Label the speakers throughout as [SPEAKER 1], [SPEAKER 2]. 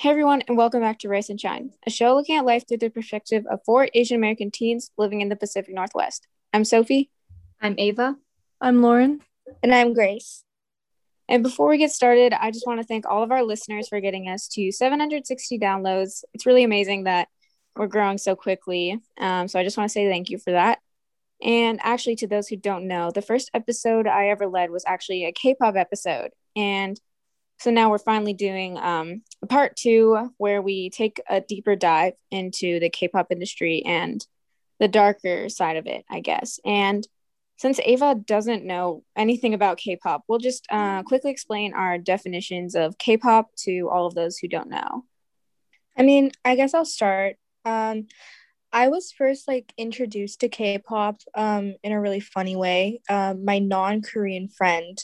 [SPEAKER 1] Hey everyone, and welcome back to Rice and Shine, a show looking at life through the perspective of four Asian American teens living in the Pacific Northwest. I'm Sophie.
[SPEAKER 2] I'm Ava.
[SPEAKER 3] I'm Lauren.
[SPEAKER 4] And I'm Grace.
[SPEAKER 1] And before we get started, I just want to thank all of our listeners for getting us to 760 downloads. It's really amazing that we're growing so quickly. Um, so I just want to say thank you for that. And actually, to those who don't know, the first episode I ever led was actually a K pop episode. And so now we're finally doing um, part two where we take a deeper dive into the K pop industry and the darker side of it, I guess. And since Ava doesn't know anything about K pop, we'll just uh, quickly explain our definitions of K pop to all of those who don't know.
[SPEAKER 4] I mean, I guess I'll start. Um, I was first like introduced to K pop um, in a really funny way. Um, my non Korean friend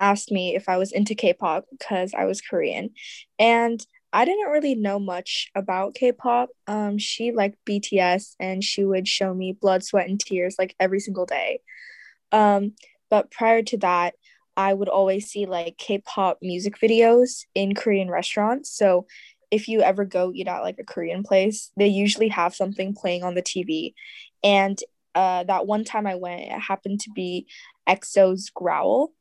[SPEAKER 4] asked me if I was into K-pop because I was Korean, and I didn't really know much about K-pop. Um, she liked BTS, and she would show me Blood, Sweat, and Tears like every single day. Um, but prior to that, I would always see like K-pop music videos in Korean restaurants. So if you ever go eat at like a Korean place, they usually have something playing on the TV. And uh, that one time I went, it happened to be EXO's Growl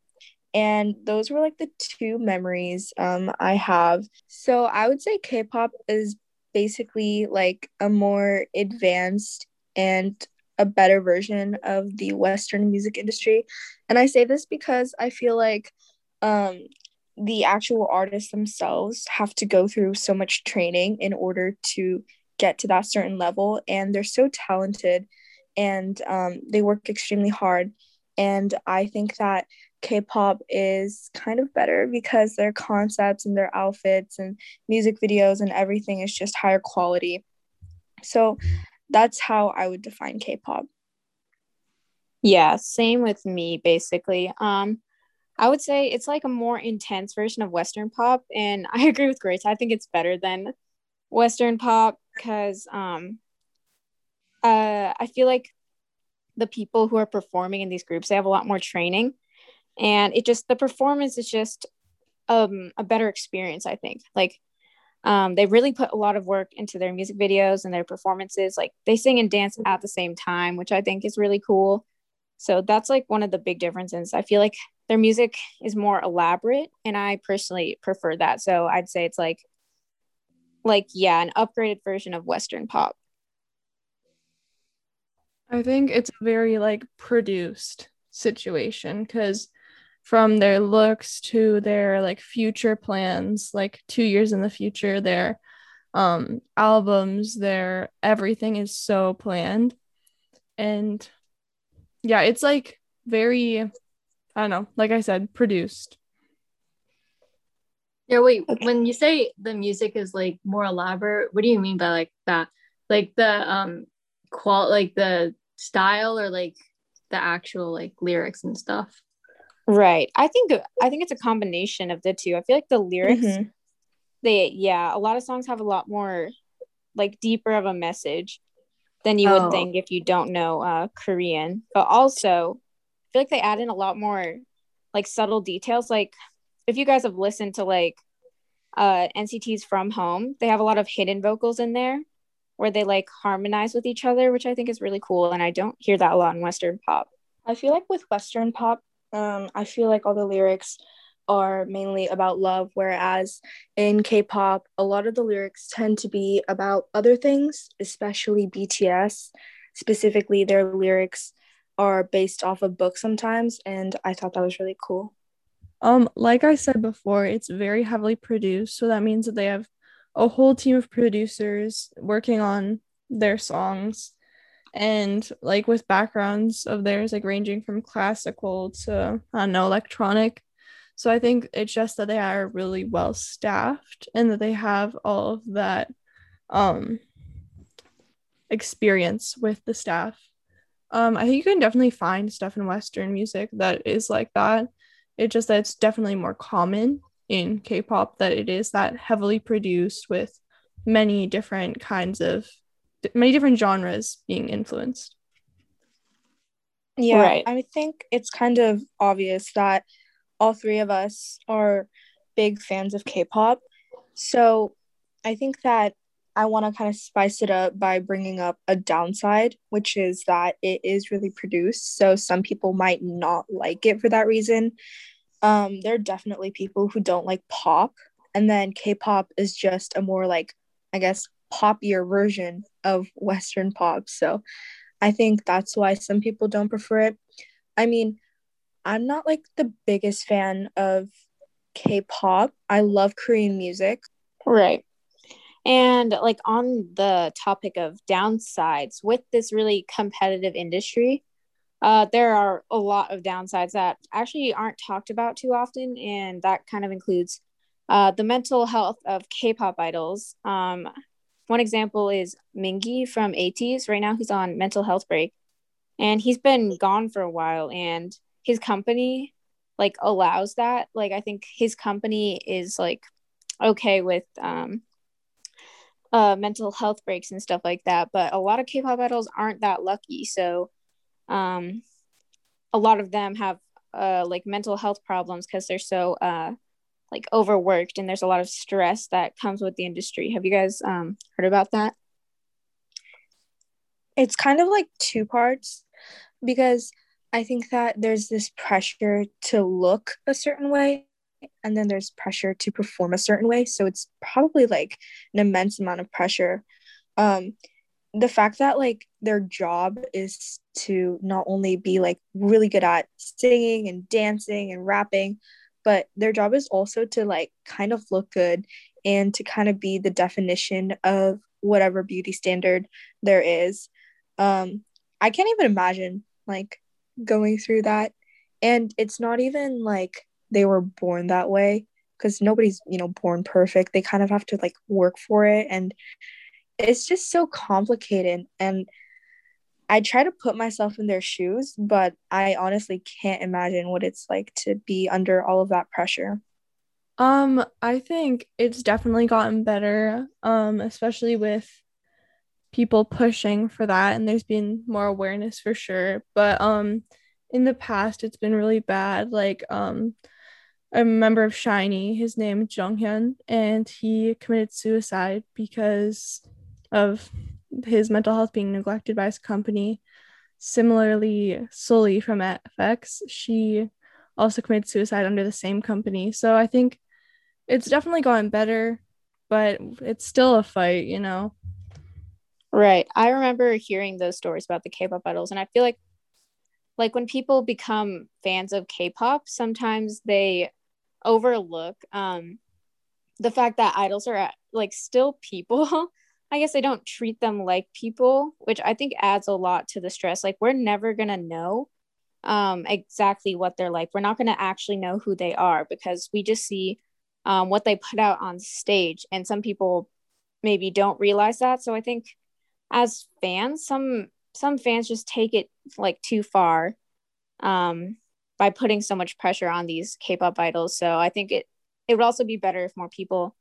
[SPEAKER 4] and those were like the two memories um I have. So I would say K-pop is basically like a more advanced and a better version of the western music industry. And I say this because I feel like um the actual artists themselves have to go through so much training in order to get to that certain level and they're so talented and um, they work extremely hard and i think that K-pop is kind of better because their concepts and their outfits and music videos and everything is just higher quality. So that's how I would define K-pop.
[SPEAKER 1] Yeah, same with me basically. Um I would say it's like a more intense version of western pop and I agree with Grace. I think it's better than western pop cuz um uh I feel like the people who are performing in these groups they have a lot more training and it just the performance is just um a better experience i think. Like um they really put a lot of work into their music videos and their performances. Like they sing and dance at the same time which i think is really cool. So that's like one of the big differences. I feel like their music is more elaborate and i personally prefer that. So i'd say it's like like yeah an upgraded version of western pop.
[SPEAKER 3] I think it's a very like produced situation because from their looks to their like future plans like 2 years in the future their um albums their everything is so planned. And yeah it's like very i don't know like i said produced.
[SPEAKER 2] Yeah wait okay. when you say the music is like more elaborate what do you mean by like that? Like the um qual like the style or like the actual like lyrics and stuff
[SPEAKER 1] Right. I think I think it's a combination of the two. I feel like the lyrics mm-hmm. they yeah, a lot of songs have a lot more like deeper of a message than you oh. would think if you don't know uh Korean. But also I feel like they add in a lot more like subtle details like if you guys have listened to like uh NCT's From Home, they have a lot of hidden vocals in there where they like harmonize with each other, which I think is really cool and I don't hear that a lot in western pop.
[SPEAKER 4] I feel like with western pop um, I feel like all the lyrics are mainly about love, whereas in K pop, a lot of the lyrics tend to be about other things, especially BTS. Specifically, their lyrics are based off of books sometimes, and I thought that was really cool.
[SPEAKER 3] Um, like I said before, it's very heavily produced, so that means that they have a whole team of producers working on their songs and like with backgrounds of theirs like ranging from classical to I don't know electronic. So I think it's just that they are really well staffed and that they have all of that um experience with the staff. Um I think you can definitely find stuff in western music that is like that. It just that it's definitely more common in K-pop that it is that heavily produced with many different kinds of many different genres being influenced.
[SPEAKER 4] Yeah, right. I think it's kind of obvious that all three of us are big fans of K-pop. So, I think that I want to kind of spice it up by bringing up a downside, which is that it is really produced. So some people might not like it for that reason. Um, there are definitely people who don't like pop, and then K-pop is just a more like, I guess, poppier version of Western pop. So I think that's why some people don't prefer it. I mean, I'm not like the biggest fan of K-pop. I love Korean music.
[SPEAKER 1] Right. And like on the topic of downsides with this really competitive industry, uh, there are a lot of downsides that actually aren't talked about too often, and that kind of includes uh, the mental health of K-pop idols. Um, one example is Mingi from ATEEZ. Right now, he's on mental health break, and he's been gone for a while. And his company like allows that. Like, I think his company is like okay with um, uh, mental health breaks and stuff like that. But a lot of K-pop idols aren't that lucky. So, um, a lot of them have uh, like mental health problems because they're so uh, like overworked and there's a lot of stress that comes with the industry. Have you guys um, heard about that?
[SPEAKER 4] It's kind of like two parts because I think that there's this pressure to look a certain way and then there's pressure to perform a certain way. So it's probably like an immense amount of pressure. Um, the fact that like their job is to not only be like really good at singing and dancing and rapping, but their job is also to like kind of look good and to kind of be the definition of whatever beauty standard there is. Um, I can't even imagine like going through that. And it's not even like they were born that way because nobody's, you know, born perfect. They kind of have to like work for it. And it's just so complicated. And I try to put myself in their shoes, but I honestly can't imagine what it's like to be under all of that pressure.
[SPEAKER 3] Um, I think it's definitely gotten better, um, especially with people pushing for that and there's been more awareness for sure. But um in the past it's been really bad. Like um a member of SHINee, his name Jonghyun, and he committed suicide because of his mental health being neglected by his company. Similarly, Sulli from f(x), she also committed suicide under the same company. So I think it's definitely gotten better, but it's still a fight, you know.
[SPEAKER 1] Right. I remember hearing those stories about the K-pop idols and I feel like like when people become fans of K-pop, sometimes they overlook um the fact that idols are like still people I guess I don't treat them like people, which I think adds a lot to the stress. Like we're never going to know um, exactly what they're like. We're not going to actually know who they are because we just see um, what they put out on stage. And some people maybe don't realize that. So I think as fans, some some fans just take it like too far um, by putting so much pressure on these K-pop idols. So I think it it would also be better if more people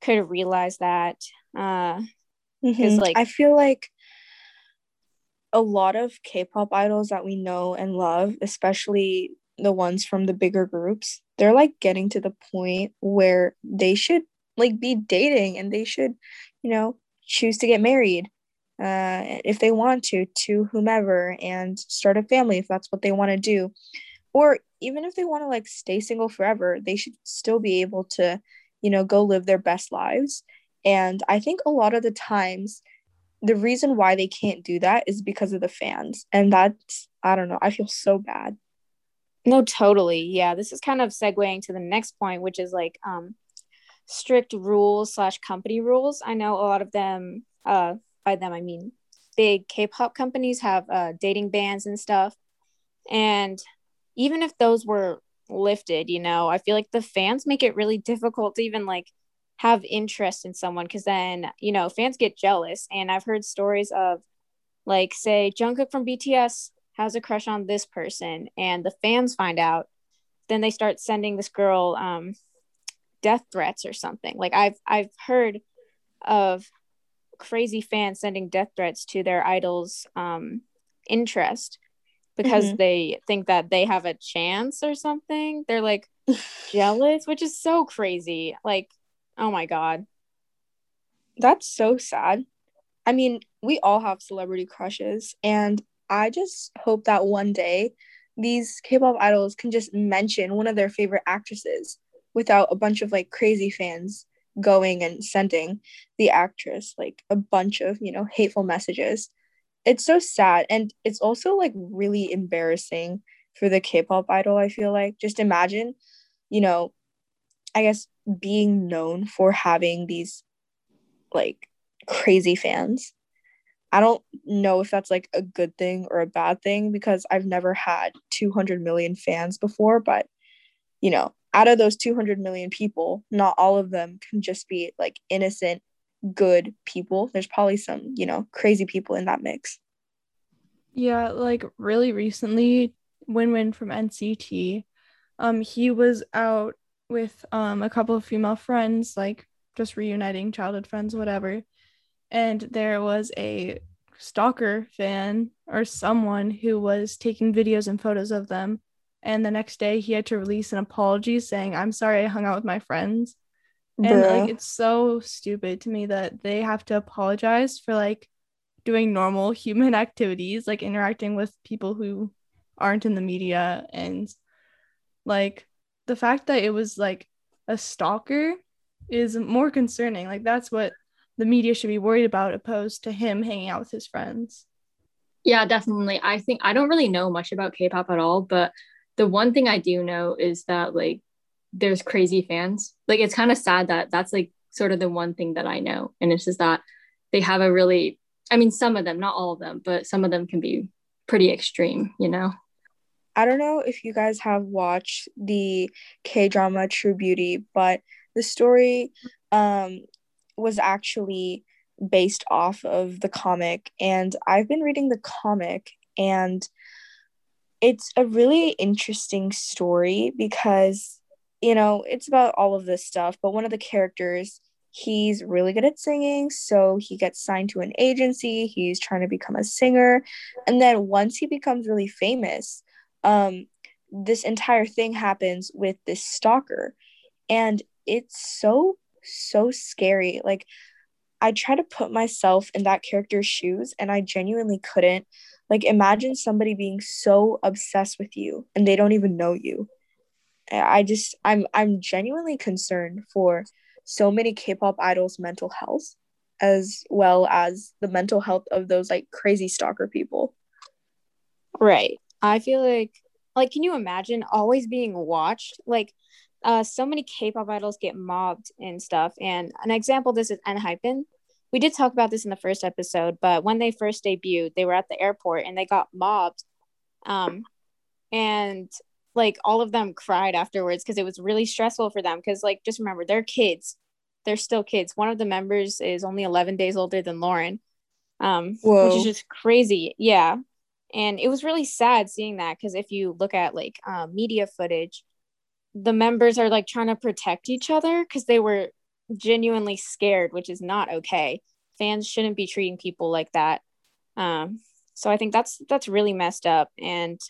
[SPEAKER 1] could realize that uh,
[SPEAKER 4] because, mm-hmm. like, I feel like a lot of K-pop idols that we know and love, especially the ones from the bigger groups, they're like getting to the point where they should like be dating and they should, you know, choose to get married uh, if they want to to whomever and start a family if that's what they want to do or even if they want to like stay single forever they should still be able to you know go live their best lives and I think a lot of the times, the reason why they can't do that is because of the fans. And that's, I don't know, I feel so bad.
[SPEAKER 1] No, totally. Yeah. This is kind of segueing to the next point, which is like um, strict rules slash company rules. I know a lot of them, uh, by them, I mean big K pop companies have uh, dating bans and stuff. And even if those were lifted, you know, I feel like the fans make it really difficult to even like have interest in someone because then you know fans get jealous. And i've heard stories of like say jungkook from bts has a crush on this person and the fans find out then they start sending this girl um, death threats or something. Like i've i've heard of crazy fans sending death threats to their idols um, interest because mm-hmm. they think that they have a chance or something. They're like jealous which is so crazy. Like Oh my god.
[SPEAKER 4] That's so sad. I mean, we all have celebrity crushes, and I just hope that one day these K-pop idols can just mention one of their favorite actresses without a bunch of like crazy fans going and sending the actress like a bunch of, you know, hateful messages. It's so sad and it's also like really embarrassing for the K-pop idol, I feel like. Just imagine, you know, I guess being known for having these like crazy fans. I don't know if that's like a good thing or a bad thing because I've never had 200 million fans before, but you know, out of those 200 million people, not all of them can just be like innocent, good people. There's probably some, you know, crazy people in that mix.
[SPEAKER 3] Yeah, like really recently, WinWin from NCT, um, he was out with um a couple of female friends, like just reuniting childhood friends, whatever. And there was a stalker fan or someone who was taking videos and photos of them. And the next day he had to release an apology saying, I'm sorry I hung out with my friends. Bruh. And like it's so stupid to me that they have to apologize for like doing normal human activities, like interacting with people who aren't in the media and like the fact that it was like a stalker is more concerning. Like that's what the media should be worried about opposed to him hanging out with his friends.
[SPEAKER 2] Yeah, definitely. I think I don't really know much about K-pop at all, but the one thing I do know is that like there's crazy fans. Like it's kind of sad that that's like sort of the one thing that I know and it's just that they have a really I mean some of them, not all of them, but some of them can be pretty extreme, you know.
[SPEAKER 4] I don't know if you guys have watched the K drama True Beauty, but the story um, was actually based off of the comic. And I've been reading the comic, and it's a really interesting story because, you know, it's about all of this stuff. But one of the characters, he's really good at singing. So he gets signed to an agency. He's trying to become a singer. And then once he becomes really famous, um, this entire thing happens with this stalker. And it's so so scary. Like i try to put myself in that character's shoes and i genuinely couldn't. Like imagine somebody being so obsessed with you and they don't even know you. I just i'm i'm genuinely concerned for so many k-pop idols mental health as well as the mental health of those like crazy stalker people.
[SPEAKER 1] Right I feel like like can you imagine always being watched? Like uh so many K-pop idols get mobbed and stuff. And an example this is ENHYPEN. We did talk about this in the first episode, but when they first debuted, they were at the airport and they got mobbed. Um and like all of them cried afterwards because it was really stressful for them because like just remember they're kids they're still kids one of the members is only 11 days older than lauren um Whoa. which is just crazy yeah and it was really sad seeing that because if you look at like um, media footage the members are like trying to protect each other because they were genuinely scared which is not okay. Fans shouldn't be treating people like that. Um, so i think that's that's really messed up and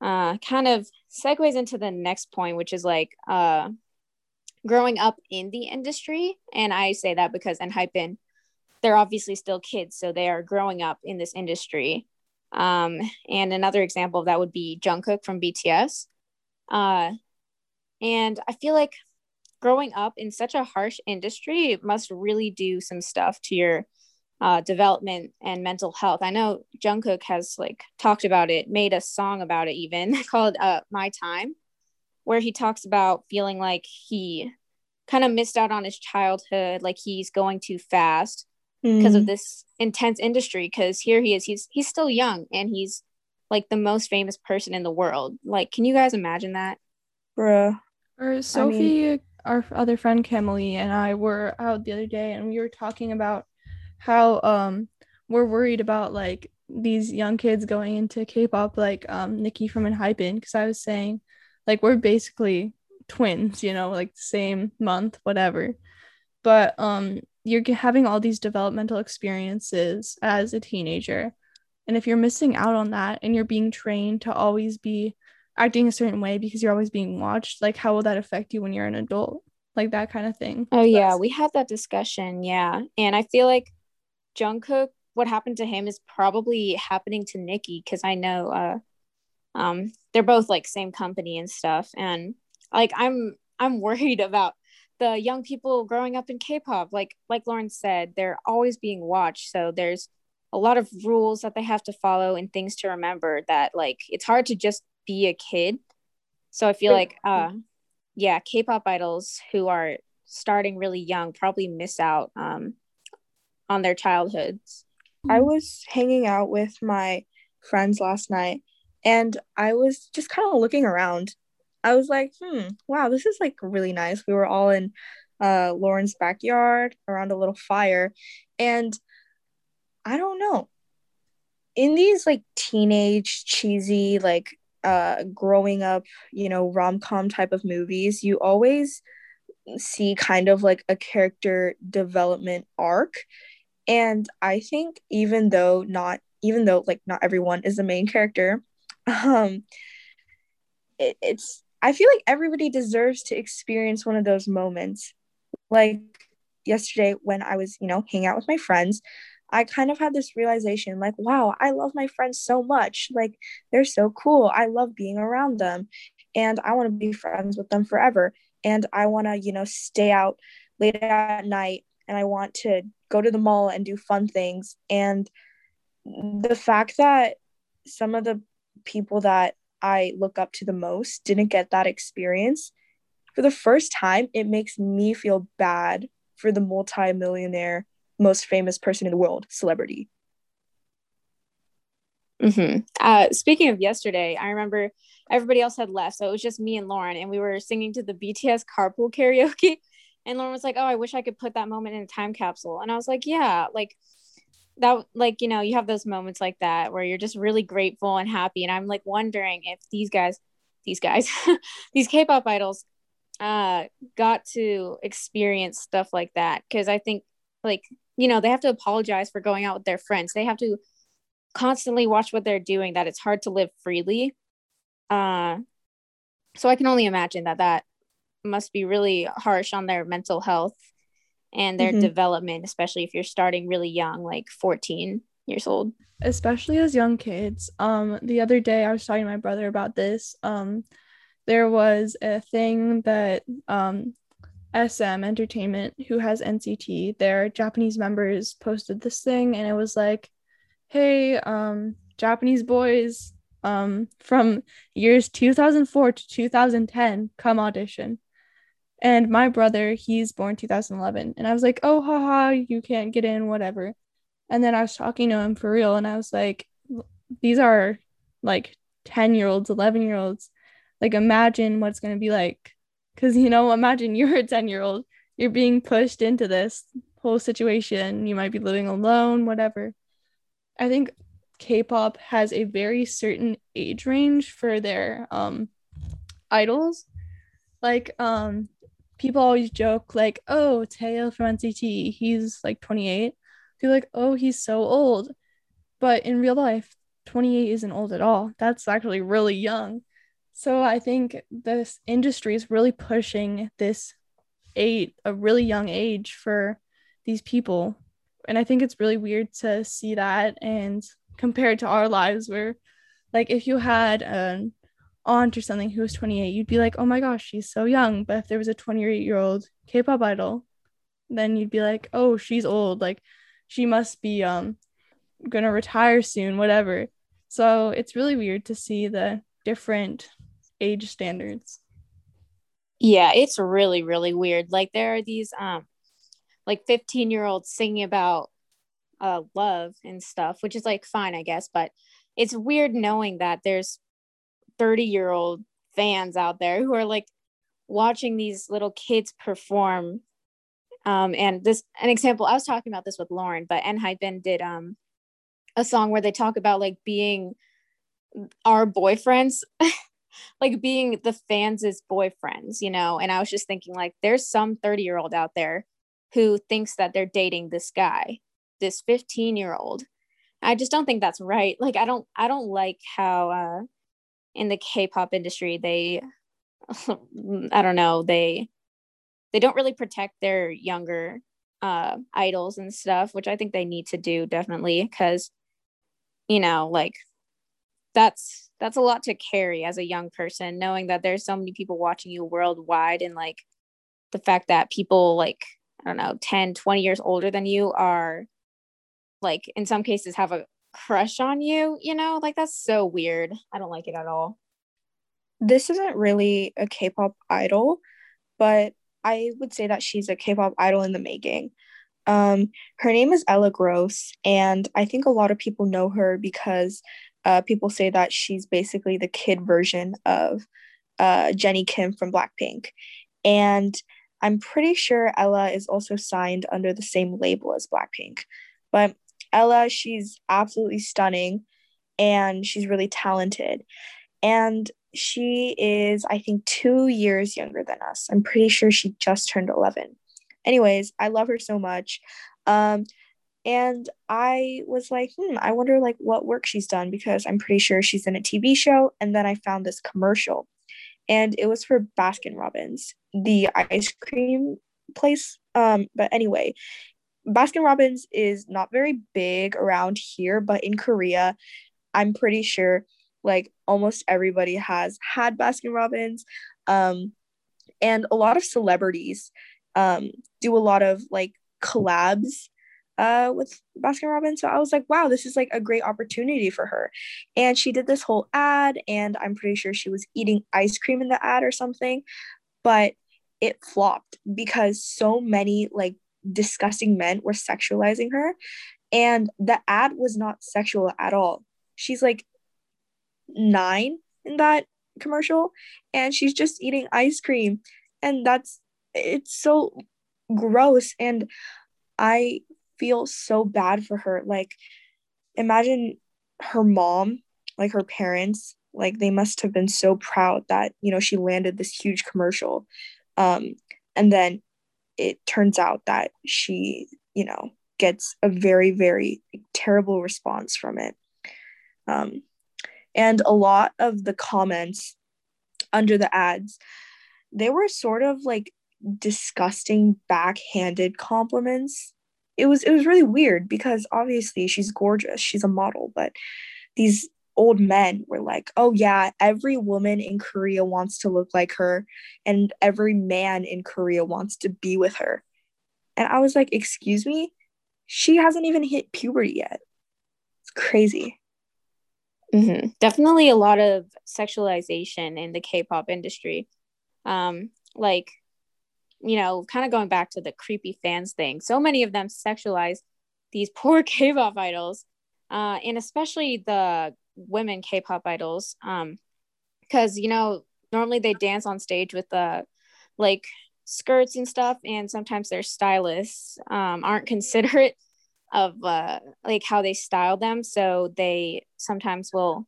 [SPEAKER 1] uh, kind of segues into the next point which is like uh, growing up in the industry and i say that because ENHYPEN they're obviously still kids so they are growing up in this industry um, and another example of that would be Jungkook from BTS. Uh, and I feel like growing up in such a harsh industry must really do some stuff to your uh, development and mental health. I know Jungkook has like talked about it, made a song about it even called uh, My Time, where he talks about feeling like he kind of missed out on his childhood, like he's going too fast because mm. of this intense industry because here he is. He's he's still young and he's like the most famous person in the world. Like can you guys imagine that?
[SPEAKER 4] Bruh.
[SPEAKER 3] Or sophie I mean, our other friend Camille and i were out the other day and we were talking about how um we're worried about like these young kids going into k-pop like um Ni-ki from ENHYPEN because i was saying like we're basically twins you know like the same month whatever. But um you're having all these developmental experiences as a teenager. And if you're missing out on that and you're being trained to always be acting a certain way because you're always being watched, like how will that affect you when you're an adult? like that kind of thing.
[SPEAKER 1] Oh yeah, we had that discussion. Yeah, and I feel like Jungkook, what happened to him is probably happening to Ni-ki because I know, uh, um, they're both like same company and stuff, and like I'm I'm worried about the young people growing up in K-pop. Like like Lauren said, they're always being watched, so there's a lot of rules that they have to follow and things to remember that like it's hard to just be a kid. So I feel like uh yeah, K-pop idols who are starting really young probably miss out um, on their childhoods.
[SPEAKER 4] I was hanging out with my friends last night and I was just kind of looking around. I was like, hmm, wow, this is like really nice. We were all in uh, Lauren's backyard around a little fire. And I don't know. In these like teenage, cheesy, like uh, growing up, you know, rom com type of movies, you always see kind of like a character development arc. And I think even though not, even though like not everyone is the main character, um, it, it's, I feel like everybody deserves to experience one of those moments. Like yesterday when I was, you know, hanging out with my friends, I kind of had this realization like, wow, I love my friends so much. Like, they're so cool. I love being around them and I want to be friends with them forever. And I want to, you know, stay out late at night and I want to go to the mall and do fun things. And the fact that some of the people that I look up to the most didn't get that experience for the first time, it makes me feel bad for the multimillionaire most famous person in the world celebrity.
[SPEAKER 1] Mm-hmm. Uh, speaking of yesterday, I remember everybody else had left, so it was just me and Lauren, and we were singing to the BTS carpool karaoke. And Lauren was like, "Oh, I wish I could put that moment in a time capsule." And I was like, "Yeah, like that. Like you know, you have those moments like that where you're just really grateful and happy." And I'm like wondering if these guys, these guys, these K-pop idols, uh, got to experience stuff like that because I think like you know they have to apologize for going out with their friends they have to constantly watch what they're doing that it's hard to live freely uh so i can only imagine that that must be really harsh on their mental health and their mm-hmm. development especially if you're starting really young like 14 years old
[SPEAKER 3] especially as young kids um the other day i was talking to my brother about this um there was a thing that um SM Entertainment, who has NCT, their Japanese members posted this thing, and it was like, "Hey, um, Japanese boys, um, from years 2004 to 2010, come audition." And my brother, he's born 2011, and I was like, "Oh, haha, you can't get in, whatever." And then I was talking to him for real, and I was like, "These are like 10 year olds, 11 year olds. Like, imagine what it's gonna be like." Because, you know, imagine you're a 10 year old, you're being pushed into this whole situation. You might be living alone, whatever. I think K pop has a very certain age range for their um, idols. Like, um, people always joke, like, oh, Taeil from NCT, he's like 28. Feel like, oh, he's so old. But in real life, 28 isn't old at all. That's actually really young. So I think this industry is really pushing this eight a really young age for these people. And I think it's really weird to see that and compared to our lives where like if you had an aunt or something who was 28, you'd be like, oh my gosh, she's so young. But if there was a 28 year old K-pop idol, then you'd be like, oh, she's old. Like she must be um gonna retire soon, whatever. So it's really weird to see the different age standards.
[SPEAKER 1] Yeah, it's really really weird. Like there are these um like 15 year olds singing about uh love and stuff, which is like fine, I guess, but it's weird knowing that there's 30 year old fans out there who are like watching these little kids perform um and this an example i was talking about this with lauren but enhypen did um a song where they talk about like being our boyfriends like being the fans' boyfriends, you know? And I was just thinking, like, there's some 30 year old out there who thinks that they're dating this guy, this 15 year old. I just don't think that's right. Like, I don't, I don't like how, uh, in the K pop industry, they, I don't know, they they don't really protect their younger uh idols and stuff, which I think they need to do definitely because you know, like that's that's a lot to carry as a young person knowing that there's so many people watching you worldwide and like the fact that people like I don't know 10 20 years older than you are like in some cases have a crush on you, you know? Like that's so weird. I don't like it at all.
[SPEAKER 4] This isn't really a K-pop idol, but I would say that she's a K-pop idol in the making. Um, her name is Ella Gross, and I think a lot of people know her because uh, people say that she's basically the kid version of uh, Jennie Kim from Blackpink. And I'm pretty sure Ella is also signed under the same label as Blackpink. But Ella, she's absolutely stunning and she's really talented. And she is, I think, two years younger than us. I'm pretty sure she just turned 11. Anyways, I love her so much. Um, and I was like, hmm, I wonder like what work she's done because I'm pretty sure she's in a TV show. And then I found this commercial, and it was for Baskin Robbins, the ice cream place. Um, but anyway, Baskin Robbins is not very big around here, but in Korea, I'm pretty sure like almost everybody has had Baskin Robbins. Um, and a lot of celebrities um, do a lot of like collabs uh, with Baskin Robbins. So I was like, wow, this is like a great opportunity for her. And she did this whole ad, and I'm pretty sure she was eating ice cream in the ad or something, but it flopped because so many like disgusting men were sexualizing her. And the ad was not sexual at all. She's like nine in that commercial, and she's just eating ice cream. And that's it's so gross. And I feel so bad for her. Like, imagine her mom, like her parents, like they must have been so proud that, you know, she landed this huge commercial. Um, and then it turns out that she, you know, gets a very, very terrible response from it. Um, and a lot of the comments under the ads, they were sort of like disgusting backhanded compliments. It was it was really weird because obviously she's gorgeous, she's a model, but these old men were like, oh, yeah, every woman in Korea wants to look like her, and every man in Korea wants to be with her. And I was like, excuse me? She hasn't even hit puberty yet. It's crazy.
[SPEAKER 1] Mm-hmm. Definitely a lot of sexualization in the K pop industry. Um, like, you know, kind of going back to the creepy fans thing, so many of them sexualize these poor K pop idols. Uh, and especially the women K-pop idols. Um, because you know normally they dance on stage with the uh, like skirts and stuff, and sometimes their stylists um aren't considerate of uh like how they style them, so they sometimes will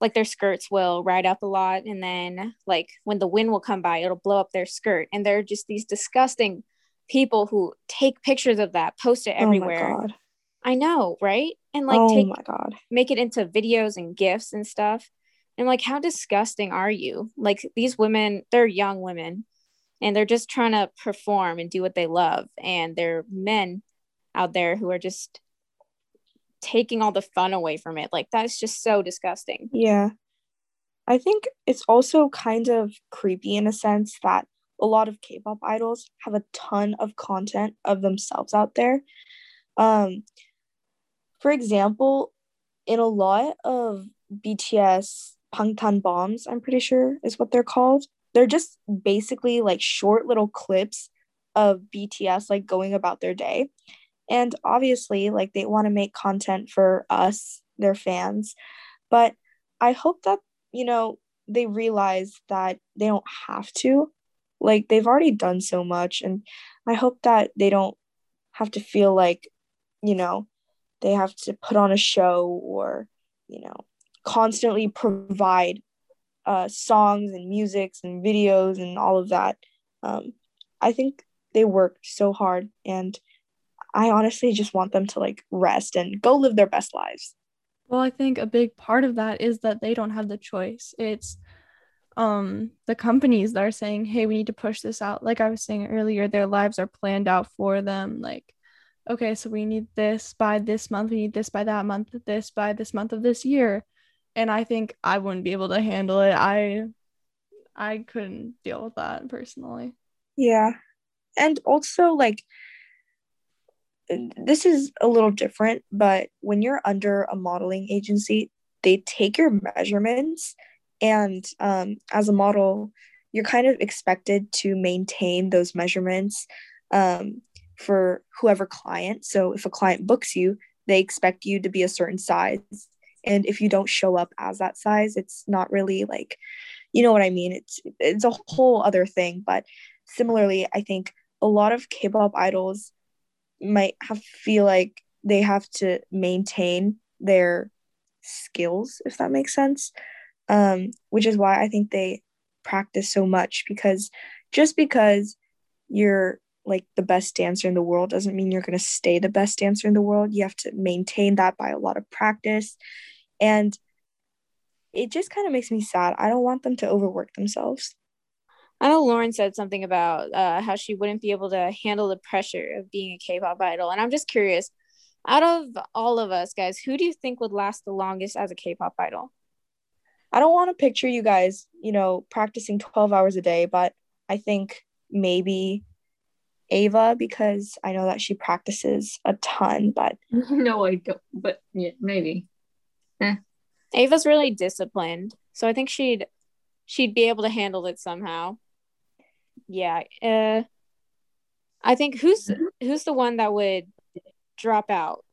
[SPEAKER 1] like their skirts will ride up a lot and then like when the wind will come by it'll blow up their skirt. And they're just these disgusting people who take pictures of that post it everywhere. Oh I know, right? And like
[SPEAKER 4] oh take my god,
[SPEAKER 1] make it into videos and gifts and stuff. And like, how disgusting are you? Like these women, they're young women, and they're just trying to perform and do what they love. And they're men out there who are just taking all the fun away from it. Like that's just so disgusting.
[SPEAKER 4] Yeah. I think it's also kind of creepy in a sense that a lot of K-pop idols have a ton of content of themselves out there. Um, for example, in a lot of BTS Bangtan bombs, I'm pretty sure is what they're called. They're just basically like short little clips of BTS like going about their day. And obviously, like they want to make content for us, their fans. But I hope that, you know, they realize that they don't have to. Like they've already done so much. And I hope that they don't have to feel like, you know, they have to put on a show or you know constantly provide uh, songs and musics and videos and all of that um, i think they work so hard and i honestly just want them to like rest and go live their best lives
[SPEAKER 3] well i think a big part of that is that they don't have the choice it's um the companies that are saying, "Hey, we need to push this out." Like I was saying earlier, their lives are planned out for them. Like, okay, so we need this by this month, we need this by that month, this by this month of this year. And I think I wouldn't be able to handle it. I I couldn't deal with that personally.
[SPEAKER 4] Yeah. And also like this is a little different, but when you're under a modeling agency, they take your measurements and um, as a model you're kind of expected to maintain those measurements um, for whoever client. So if a client books you they expect you to be a certain size. And if you don't show up as that size it's not really like you know what i mean? It's it's a whole other thing. But similarly i think a lot of k-pop idols might have feel like they have to maintain their skills if that makes sense. Um, which is why I think they practice so much because just because you're like the best dancer in the world doesn't mean you're going to stay the best dancer in the world. You have to maintain that by a lot of practice. And it just kind of makes me sad. I don't want them to overwork themselves.
[SPEAKER 1] I know Lauren said something about uh, how she wouldn't be able to handle the pressure of being a K-pop idol, and I'm just curious. Out of all of us guys, who do you think would last the longest as a K-pop idol?
[SPEAKER 4] I don't want to picture you guys, you know, practicing 12 hours a day, but I think maybe Ava because I know that she practices a ton, but
[SPEAKER 2] no, I don't. But yeah, maybe.
[SPEAKER 1] Eh. Ava's really disciplined, so I think she'd she'd be able to handle it somehow. Yeah. Uh, I think who's who's the one that would drop out?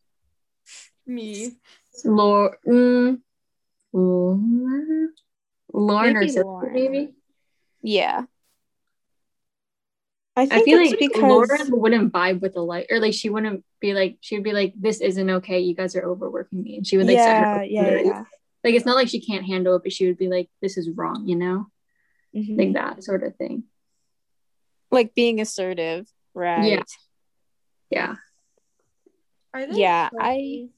[SPEAKER 3] Me.
[SPEAKER 2] Lord. Mm, Lauren maybe or Lauren. maybe.
[SPEAKER 1] Yeah.
[SPEAKER 2] I, I feel like because Lauren wouldn't vibe with the light, or like she wouldn't be like she would be like, "This isn't okay. You guys are overworking me," and she would like
[SPEAKER 4] yeah, yeah, yeah.
[SPEAKER 2] Like it's not like she can't handle it, but she would be like, "This is wrong," you know, mm-hmm. like that sort of thing.
[SPEAKER 1] Like being assertive, right?
[SPEAKER 2] Yeah. Yeah.
[SPEAKER 1] I yeah, I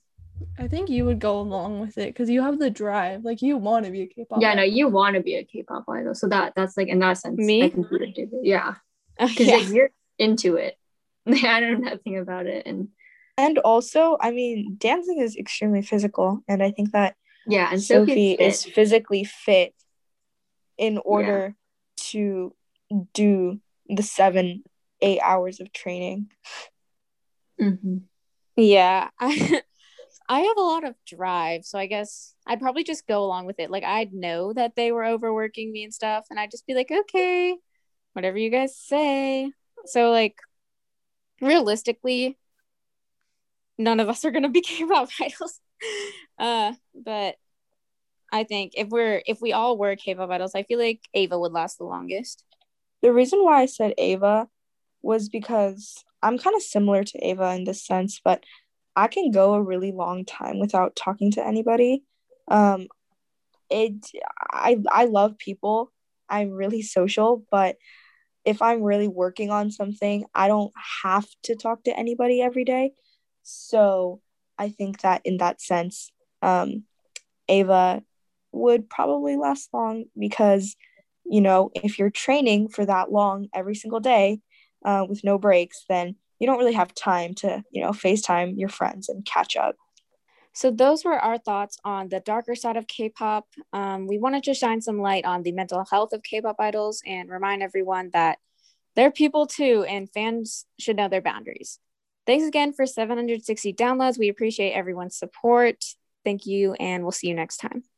[SPEAKER 3] I think you would go along with it because you have the drive. Like you want to be a K-pop.
[SPEAKER 2] Yeah, idol. no, you want to be a K-pop idol. So that that's like in that sense,
[SPEAKER 1] me.
[SPEAKER 2] I think do it. Yeah, because yeah. like, you're into it. I know nothing about it, and
[SPEAKER 4] and also, I mean, dancing is extremely physical, and I think that
[SPEAKER 2] yeah, and
[SPEAKER 4] Sophie is physically fit in order yeah. to do the seven eight hours of training.
[SPEAKER 1] Mm-hmm. Yeah, I I have a lot of drive, so I guess I'd probably just go along with it. Like I'd know that they were overworking me and stuff, and I'd just be like, okay, whatever you guys say. So like realistically, none of us are gonna be K-pop idols. Uh, but I think if we're if we all were K-pop idols, I feel like Ava would last the longest.
[SPEAKER 4] The reason why I said Ava was because I'm kind of similar to Ava in this sense, but I can go a really long time without talking to anybody. Um, it I I love people. I'm really social, but if I'm really working on something, I don't have to talk to anybody every day. So I think that in that sense, um, Ava would probably last long because, you know, if you're training for that long every single day uh, with no breaks, then you don't really have time to, you know, FaceTime your friends and catch up.
[SPEAKER 1] So those were our thoughts on the darker side of K-pop. Um, we wanted to shine some light on the mental health of K-pop idols and remind everyone that they're people too, and fans should know their boundaries. Thanks again for 760 downloads. We appreciate everyone's support. Thank you, and we'll see you next time.